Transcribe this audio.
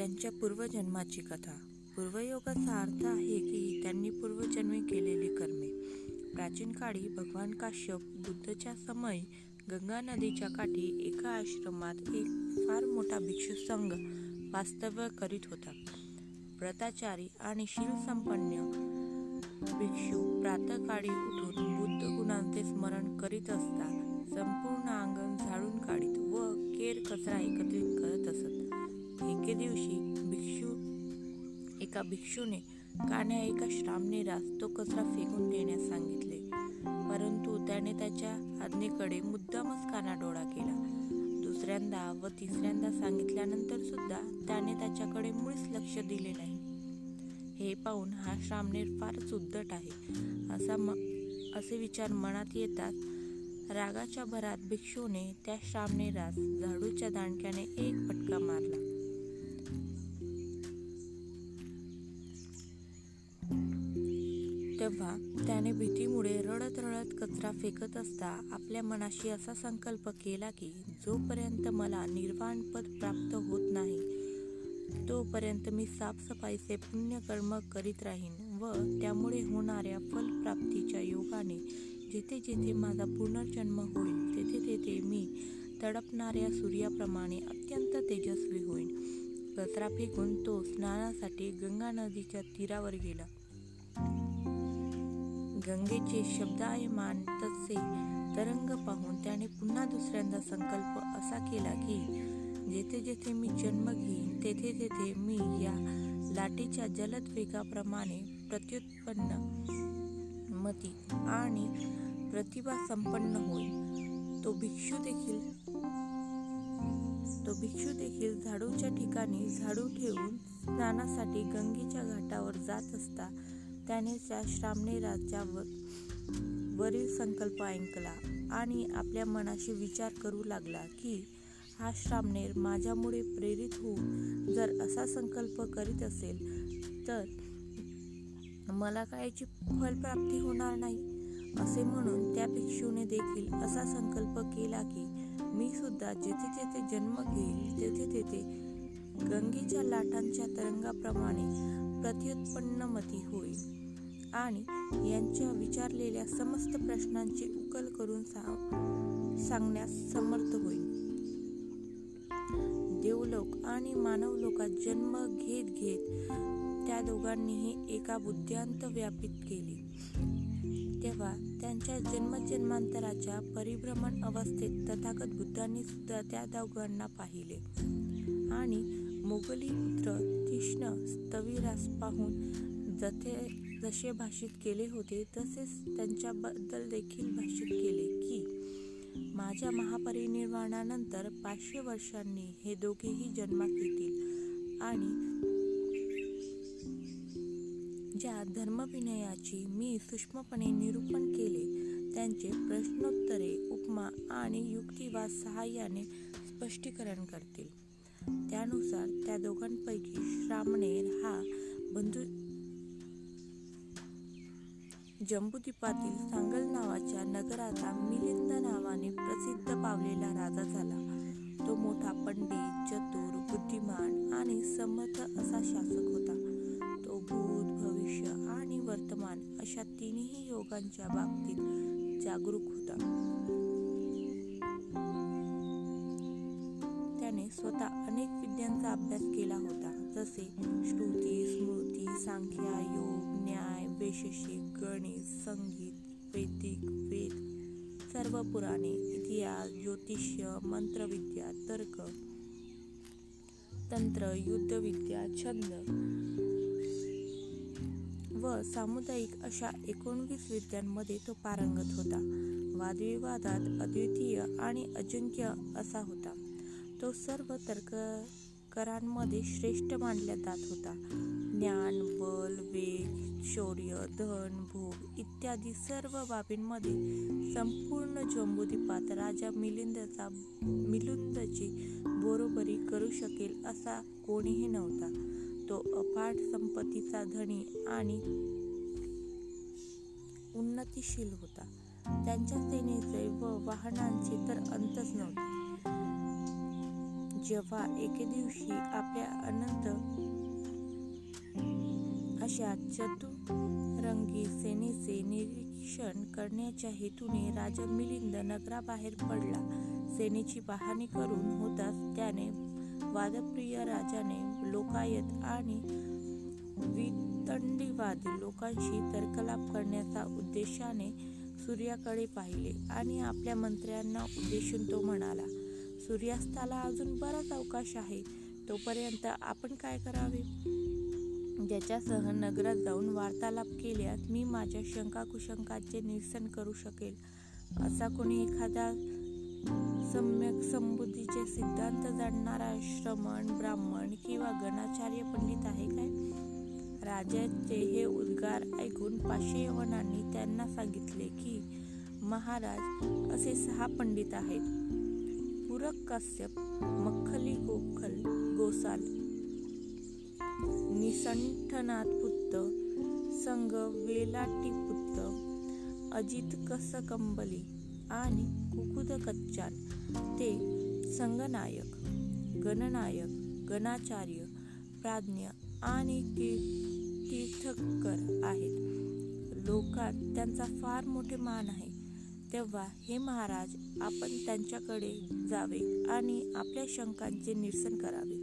त्यांच्या पूर्वजन्माची कथा. पूर्वयोगाचा अर्थ आहे की त्यांनी पूर्वजन्मी केलेली कर्मे. प्राचीन काळी भगवान काश्यप बुद्धच्या समय गंगा नदीच्या काठी एका आश्रमात एक फार मोठा भिक्षू संघ वास्तव्य करीत होता. व्रताचारी आणि शीलसंपन्न भिक्षू प्रातकाळी उठून बुद्ध गुणांचे स्मरण करीत असता संपूर्ण अंगण झाडून काढीत व केर कचरा एकत्रित करत असत. दिवशी भिक्षू एका भिक्षूने कान्या एका श्रामनेरास तो कचरा फेकून देण्यास सांगितले. परंतु त्याने त्याच्या आज्ञेकडे मुद्दामच कानाडोळा केला. दुसऱ्यांदा व तिसऱ्यांदा सांगितल्यानंतर सुद्धा त्याने त्याच्याकडे मुळीच लक्ष दिले नाही. हे पाहून हा श्रामनेर फारच उद्धट आहे असा म असे विचार मनात येतात रागाच्या भरात भिक्षूने त्या श्रामनेरास झाडूच्या दांडक्याने एक फटका मारला. तेव्हा त्याने भीतीमुळे रडत रडत कचरा फेकत असता आपल्या मनाशी असा संकल्प केला की जोपर्यंत मला निर्वाणपद प्राप्त होत नाही तोपर्यंत मी साफसफाईचे पुण्यकर्म करीत राहीन व त्यामुळे होणाऱ्या फलप्राप्तीच्या योगाने जेथे जेथे माझा पुनर्जन्म होईल तेथे तेथे मी तडपणाऱ्या सूर्याप्रमाणे अत्यंत तेजस्वी होईन. कचरा फेकून तो स्नानासाठी गंगा नदीच्या तीरावर गेला. गंगेचे शब्दायमान तसे तरंग पाहून त्याने पुन्हा दुसऱ्यांदा संकल्प असा केला की जेथे जेथे मी जन्म घेईन तेथे तेथे मी या लाटेच्या जलद वेगाप्रमाणे प्रत्युत्पन्न मती आणि प्रतिभा संपन्न होईल. तो भिक्षू देखील तो भिक्षू देखील झाडूच्या ठिकाणी झाडू ठेवून स्नानासाठी गंगेच्या घाटावर जात असता त्याने त्या श्रामणेराच्या वरील संकल्प ऐकला आणि आपल्या मनाशी विचार करू लागला की हा श्रामणेर माझ्यामुळे प्रेरित होऊन जर असा संकल्प करीत असेल तर मला काय याची फलप्राप्ती होणार नाही? असे म्हणून त्या भिक्षूने देखील असा संकल्प केला की मी सुद्धा जेथे जेथे जन्म घेईल तेथे तेथे गंगेच्या लाटांच्या तरंगाप्रमाणे प्रतिउत्पन्नमती होईल आणि यांच्या विचारलेल्या समस्त प्रश्नांची उकल करून सांगण्यास समर्थ होईल देवलोक आणि मानवलोकात जन्म घेत घेत त्या दोघांनीही एका बुद्ध्यांत व्यापित केले. तेव्हा त्यांच्या जन्मजन्मांतराच्या परिभ्रमण अवस्थेत तथागत बुद्धांनी सुद्धा त्या दोघांना पाहिले. आणि मोगली पुत्र तीक्ष्ण स्थविरास पाहून जथे जसे भाषित केले होते तसेच त्यांच्याबद्दल देखील भाषित केले की माझ्या महापरिनिर्वाणानंतर पाचशे वर्षांनी हे दोघेही जन्मात येतील आणि ज्या धर्मविनयाची मी सूक्ष्मपणे निरूपण केले त्यांचे प्रश्नोत्तरे उपमा आणि युक्तिवाद सहाय्याने स्पष्टीकरण करतील. त्यानुसार त्या दोघांपैकी श्रामणेर हा बंधू जम्बूद्वीपातील सांगल नावाच्या नगराचा मिलिंद नावाने प्रसिद्ध पावलेला राजा झाला. तो मोठा पंडित चतुर बुद्धिमान आणि समर्थ असा शासक होता. तो भूत भविष्य आणि वर्तमान अशा तिन्ही योगांच्या बाबतीत जागरूक होता. स्वतः अनेक विद्यांचा अभ्यास केला होता. जसे श्रुती स्मृती सांख्या योग न्याय वैशेषिक गणित संगीत वैदिक वेद सर्व पुराणे इतिहास ज्योतिष्य मंत्रविद्या तर्क तंत्र युद्धविद्या छंद व सामुदायिक अशा एकोणवीस विद्यांमध्ये तो पारंगत होता. वादविवादात अद्वितीय आणि अजिंक्य असा होता. तो सर्व तर्ककरांमध्ये श्रेष्ठ मानला जात होता. ज्ञान बल वेग शौर्य धन भोग इत्यादी सर्व बाबींमध्ये संपूर्ण जम्बुदीपात राजा मिलिंदचा मिलिंदची बरोबरी करू शकेल असा कोणीही नव्हता. तो अफाट संपत्तीचा धनी आणि उन्नतीशील होता. त्यांच्या सेनेचे व वाहनांचे तर अंतच नव्हते. जेव्हा एके दिवशी आपल्या अनंत अशा चतुरंगी सेनेचे निरीक्षण करण्याच्या हेतूने राजा मिलिंद नगराबाहेर पडला. सेनेची पाहणी करून होताच त्याने वादप्रिय राजाने लोकायत आणि वितंडीवाद लोकांशी तर्कलाप करण्याचा उद्देशाने सूर्याकडे पाहिले आणि आपल्या मंत्र्यांना उद्देशून तो म्हणाला सूर्यास्ताला अजून बराच अवकाश आहे. तोपर्यंत आपण काय करावे? ज्याच्यासह नगरात जाऊन वार्तालाप केल्यास मी माझ्या शंका कुशंकाचे निरसन करू शकेल. असा कोणी एखादा सम्यक संबुद्धीचे सिद्धांत जाणणारा श्रमण ब्राह्मण किंवा गणाचार्य पंडित आहे काय? राजाचे हे उद्गार ऐकून पाचशे यवनांनी त्यांना सांगितले की महाराज असे सहा पंडित आहेत. पूरक कश्यप मख्खली गोखल गोसाल. निसंठनाथ पुत्र संग वेलाटी पुत्र अजित कसकंबली आणि कुकुद कच्चाल. ते संगनायक गणनायक गणाचार्य प्राज्ञ आणि तीर्थकर आहेत. लोकात त्यांचा फार मोठे मान आहे. तेव्हा हे महाराज आपण त्यांच्याकडे जावे आणि आपल्या शंकांचे निरसन करावे.